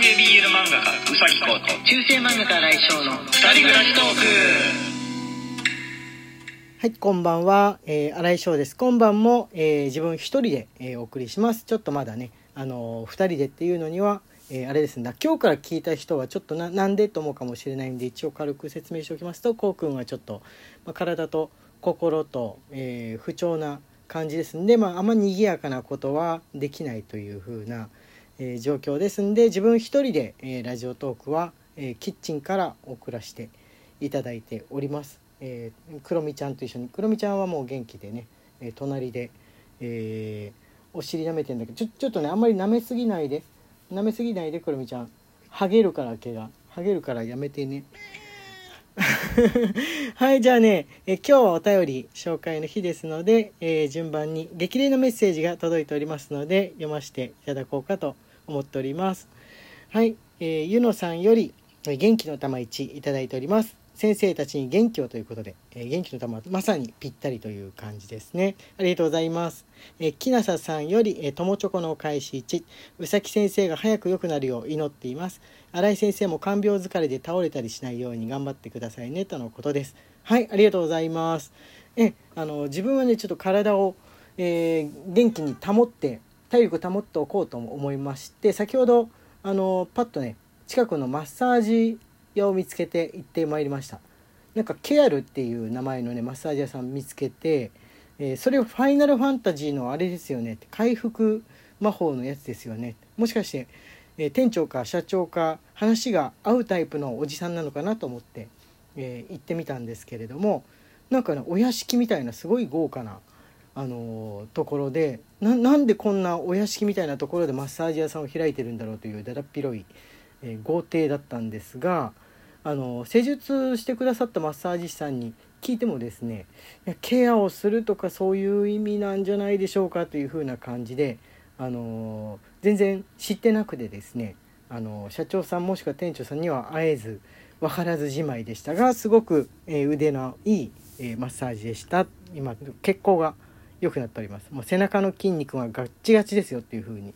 系 BL 漫画家うさぎこと中世漫画家来翔の二人暮らしトークはい、こんばんは、えー、新井翔です。今晩も、えー自分一人で、えーお送りします。ちょっとまだね、あのー二人でっていうのには、えーあれですね、今日から聞いた人はちょっとななんでと思うかもしれないんで、一応軽く説明しておきますと、こうくんはちょっと、まあ、体と心と、えー不調な感じですんで、まあ、あんま賑やかなことはできないという風な、え状況ですんで、自分一人で、えラジオトークは、えキッチンから送らせていただいております。えー、クロミちゃんと一緒にクロミちゃんはもう元気でね、え隣で、えーお尻舐めてんだけどちょちょっとねあんまり舐めすぎないで舐めすぎないでクロミちゃん。ハゲるから毛がハゲるからやめてね。はいじゃあね、え今日はお便り紹介の日ですので、えー順番に激励のメッセージが届いておりますので読ませていただこうかと思います思っております。はい、えーゆのさんより元気の玉1いただいております。先生たちに元気をということで、えー元気の玉まさにぴったりという感じですね。ありがとうございます、えー、きなささんより、えー、友チョコのお返し1うさき先生が早く良くなるよう祈っています。新井先生も看病疲れで倒れたりしないように頑張ってくださいねとのことです。はい。ありがとうございます。えあの自分はねちょっと体を、えー元気に保って体力保っておこうと思いまして先ほどあのパッとね近くのマッサージ屋を見つけて行ってまいりました。なんかケアルっていう名前のねマッサージ屋さん見つけて、えーそれをファイナルファンタジーのあれですよね回復魔法のやつですよね。もしかして、えー店長か社長か話が合うタイプのおじさんなのかなと思って、えー行ってみたんですけれどもなんかねお屋敷みたいなすごい豪華なあのところでなんでこんなお屋敷みたいなところでマッサージ屋さんを開いてるんだろうというだだっ広い、えー豪邸だったんですがあの施術してくださったマッサージ師さんに聞いてもですねケアをするとかそういう意味なんじゃないでしょうかというふうな感じであの全然知ってなくてですねあの社長さんもしくは店長さんには会えず分からずじまいでしたがすごく、えー腕のいい、えーマッサージでした。今血行が良くなっております。もう背中の筋肉がガッチガチですよっていうふうに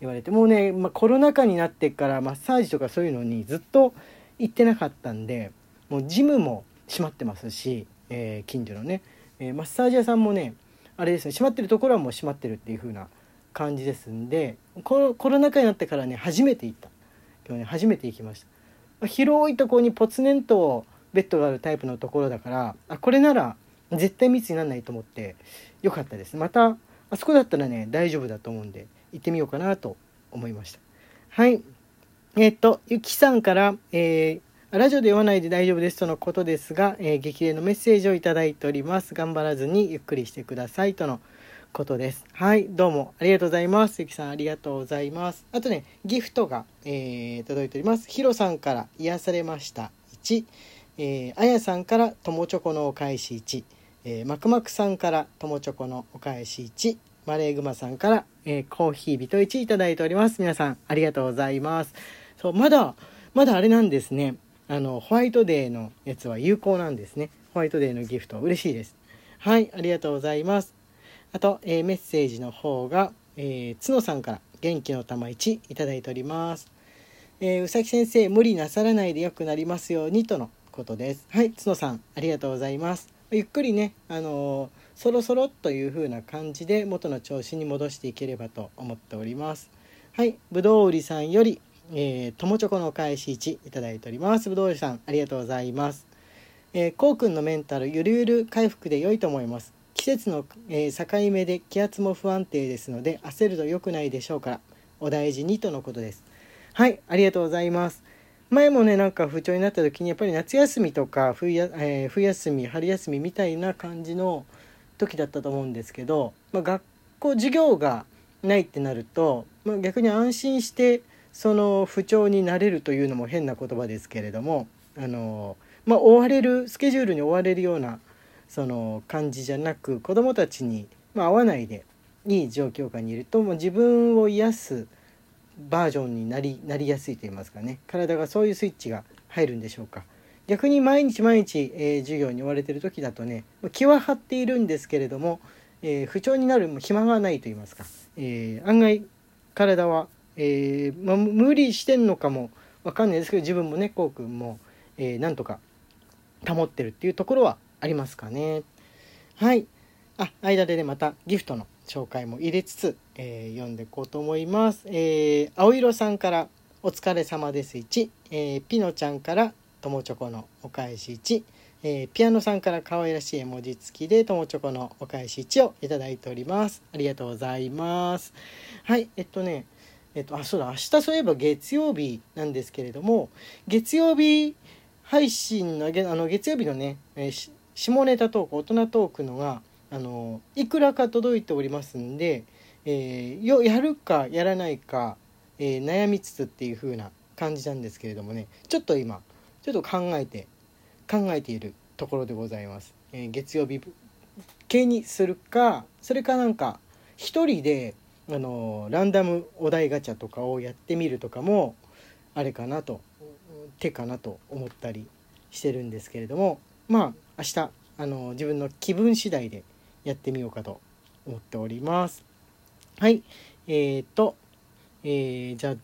言われて。もうね、まあ、コロナ禍になってからマッサージとかそういうのにずっと行ってなかったんでもうジムも閉まってますし、えー近所のね、えーマッサージ屋さんもねあれですね閉まってるところはもう閉まってるっていう風な感じですんでコロコロナ禍になってからね初めて行った。今日ね初めて行きました。まあ広いとこにポツネンとベッドがあるタイプのところだからあこれなら絶対密にならないと思ってよかったですまたあそこだったらね大丈夫だと思うんで行ってみようかなと思いましたはいえっと、ゆきさんから、えーラジオで言わないで大丈夫ですとのことですが、えー激励のメッセージをいただいております。頑張らずにゆっくりしてくださいとのことです。はい、どうもありがとうございます。ゆきさんありがとうございます。あとね、ギフトが、えー届いております。ヒロさんから癒されました1、えーあやさんから友チョコのお返し1、えーマクマクさんから友チョコのお返し1、マレーグマさんから、えーコーヒー人1いただいております。皆さんありがとうございます。そう、まだ、まだあれなんですね。あの、ホワイトデーのやつは有効なんですね。ホワイトデーのギフト、嬉しいです。はい、ありがとうございます。あと、えーメッセージの方が、えー、角さんから元気の玉1いただいております。えーうさき先生、無理なさらないで良くなりますようにとのことです。はい、角さん、ありがとうございます。ゆっくりね、あのそろそろという風な感じで元の調子に戻していければと思っております。はい、ぶどう売りさんより、えー、友チョコのお返し1いただいております。ぶどう売りさん、ありがとうございます。え、こうくんのメンタルゆるゆる回復で良いと思います。季節の、えー境目で気圧も不安定ですので焦ると良くないでしょうからお大事にとのことです。はい、ありがとうございます。前もねなんか不調になった時にやっぱり夏休みとか冬、えー冬休み春休みみたいな感じの時だったと思うんですけど、まあ、学校授業がないってなると、まあ、逆に安心してその不調になれるというのも変な言葉ですけれどもあの、まあ、追われるスケジュールに追われるようなその感じじゃなく子どもたちに、まあ、合わないでいい状況下にいるともう自分を癒すバージョンになりなりやすいと言いますかね。体がそういうスイッチが入るんでしょうか。逆に毎日毎日、えー授業に追われてる時だとね気は張っているんですけれども、えー不調になる暇がないと言いますか、えー案外体は、えまあ、無理してんのかもわかんないですけど自分もねこうくんも、え、なんとか保ってるっていうところはありますかね。はい。あ間でねまたギフトの紹介も入れつつ、えー、読んでいこうと思います、えー、青色さんから「お疲れ様です1」えー、ピノちゃんから「友チョコのお返し1」えー、ピアノさんから可愛らしい絵文字付きで友チョコのお返し1をいただいております。ありがとうございます。はいえっとねえっとあそうだ明日そういえば月曜日なんですけれども月曜日配信のあの月曜日のね、えー、下ネタトーク大人トークのがあのいくらか届いておりますんで、えー、やるかやらないか、えー、悩みつつっていう風な感じなんですけれどもねちょっと今ちょっと考えて考えているところでございます。えー、月曜日系にするかそれかなんか一人であのランダムお題ガチャとかをやってみるとかもあれかなと手かなと思ったりしてるんですけれどもまあ明日あの自分の気分次第でやってみようかと思っております。はい。えー、と、えー、じゃあ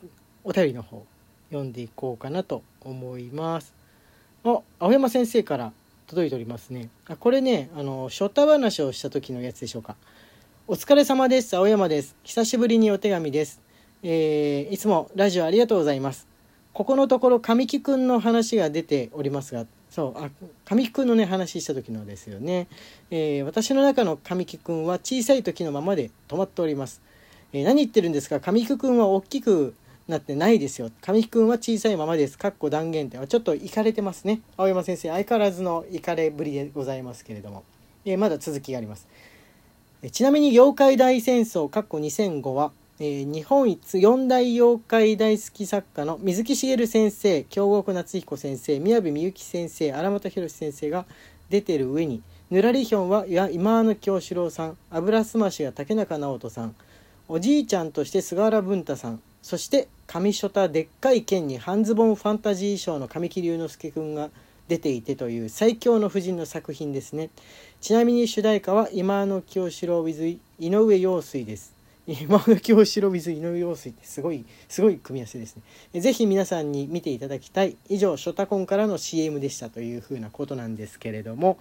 お便りの方読んでいこうかなと思います。あ青山先生から届いておりますね。あこれねあのショタ話をした時のやつでしょうか。お疲れ様です。青山です。久しぶりにお手紙です。えー、いつもラジオありがとうございます。ここのところ神木くんの話が出ておりますがそうあ神木くんのね話した時のですよね、えー、私の中の神木くんは小さい時のままで止まっております、えー、何言ってるんですか？神木くんは大きくなってないですよ。神木くんは小さいままです。かっこ断言点はちょっといかれてますね。青山先生相変わらずのいかれぶりでございますけれども、えー、まだ続きがあります、えちなみに妖怪大戦争かっこ2005はえー、日本一四大妖怪大好き作家の水木しげる先生京極夏彦先生宮部みゆき先生荒俣宏先生が出てる上にぬらりひょんは今野京志郎さん油すましが竹中直人さんおじいちゃんとして菅原文太さんそして上書田でっかい剣に半ズボンファンタジー賞の神木隆之介君が出ていてという最強の夫人の作品ですねちなみに主題歌は今野清志郎 with 井上陽水です今の京城水井上陽水ってすごいすごい組み合わせですね。ぜひ皆さんに見ていただきたい。以上ショタコンからの CM でしたというふうなことなんですけれども。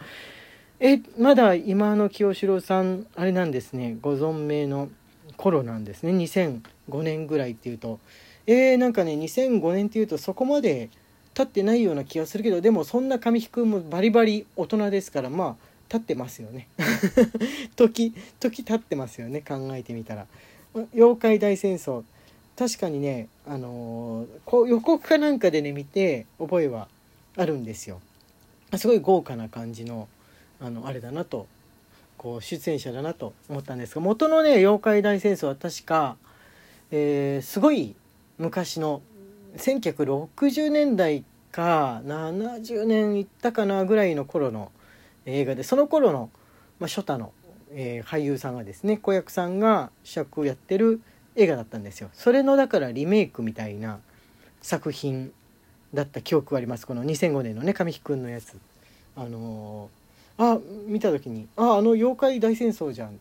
えまだ今の清志郎さんあれなんですね。ご存命の頃なんですね。2005年ぐらいっていうと。えー、なんかね2005年っていうとそこまで経ってないような気がするけどでもそんな神木君もバリバリ大人ですからまあ経ってますよね。時時経ってますよね考えてみたら。妖怪大戦争。確かにねあのー、こう予告かなんかでね見て覚えはあるんですよ。すごい豪華な感じのあのあれだなと。こう出演者だなと思ったんですが元のね妖怪大戦争は確か、えー、すごい昔の1960年代か70年いったかなぐらいの頃の映画でその頃の、まあ、初太の、えー、俳優さんがですね子役さんが主役をやってる映画だったんですよ。それのだからリメイクみたいな作品だった記憶があります。この2005年のね神木君のやつ。あのー、あ見た時にああの妖怪大戦争じゃん。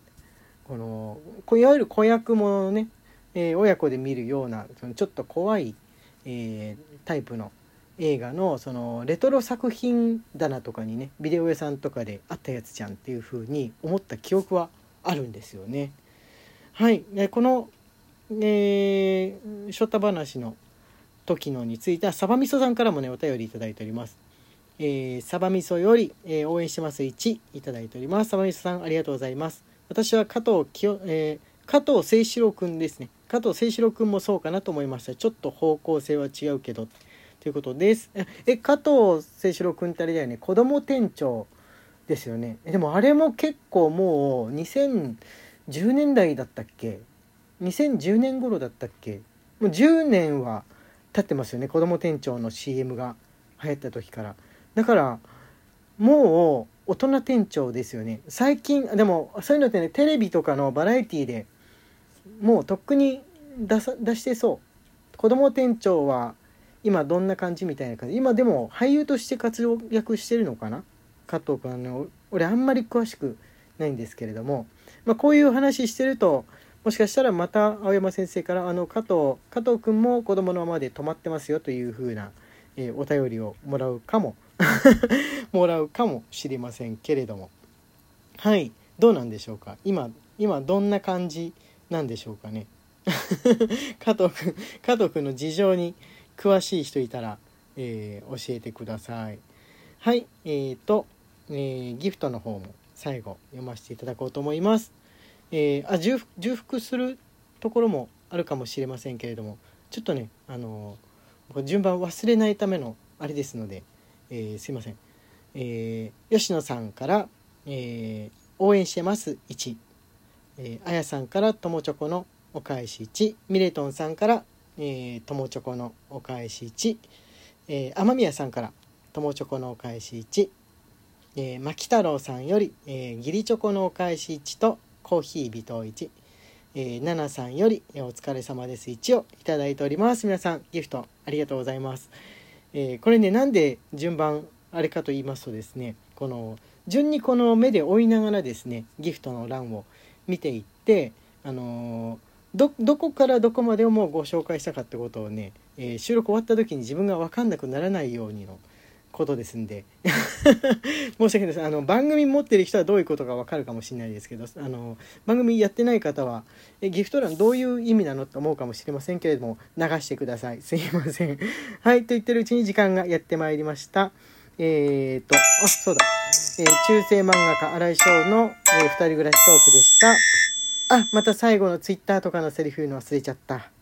このいわゆる子役もね、えー、親子で見るようなちょっと怖い、えー、タイプの映画のそのレトロ作品棚とかにねビデオ屋さんとかであったやつじゃんっていう風に思った記憶はあるんですよね。はい、でこの、えー、ショタ話の時のについてはサバみそさんからもねお便りいただいております。えー、サバみそより、えー、応援してます1いただいております。サバみそさんありがとうございます。私は加藤清、えー、加藤清志郎くんですね。加藤清志郎くんもそうかなと思いました。ちょっと方向性は違うけど。ということです。え、加藤清志郎君ってあれだよね、子供店長ですよね。でもあれも結構もう2010年代だったっけ ?2010 年頃だったっけ？もう10年は経ってますよね、子供店長の CM が流行った時から。だから、もう大人店長ですよね。最近、でもそういうのってね、テレビとかのバラエティーでもうとっくに出さ出してそう。子供店長は今どんな感じみたいな感じ。今でも俳優として活躍してるのかな？加藤君あの俺あんまり詳しくないんですけれども、まあ、こういう話してるともしかしたらまた青山先生からあの加藤加藤君も子供のままで止まってますよというふうな、えーお便りをもらうかも。もらうかもしれませんけれども。はい。どうなんでしょうか？今今どんな感じなんでしょうかね？加藤君加藤君の事情に詳しい人いたら、えー教えてください。はいえー、と、えーギフトの方も最後読ませていただこうと思います。えーあ重複重複するところもあるかもしれませんけれどもちょっとねあのー順番忘れないためのあれですので、えーすいません、えー吉野さんから、えー応援してます1、えーあやさんからともチョコのお返し1ミレトンさんからえーともチョコのお返し1、えー雨宮さんからともチョコのお返し1、えー、牧太郎さんより、えー、義理チョコのお返し1とコーヒー微糖1、えー、ナナさんより、えーお疲れ様です。1をいただいております。皆さんギフトありがとうございます、えーこれねなんで順番あれかと言いますとですねこの順にこの目で追いながらですねギフトの欄を見ていってあのーどどこからどこまでをもうご紹介したかってことをね、えー収録終わった時に自分が分かんなくならないようにのことですんで。申し訳ないです。あの番組持ってる人はどういうことか分かるかもしれないですけどあの番組やってない方はえギフト欄どういう意味なのって思うかもしれませんけれども流してください。すいません。はいと言ってるうちに時間がやってまいりました。えーとあそうだ、えー中世漫画家新井翔の、えー二人暮らしトークでした。あまた最後のツイッターとかのセリフ言うの忘れちゃった。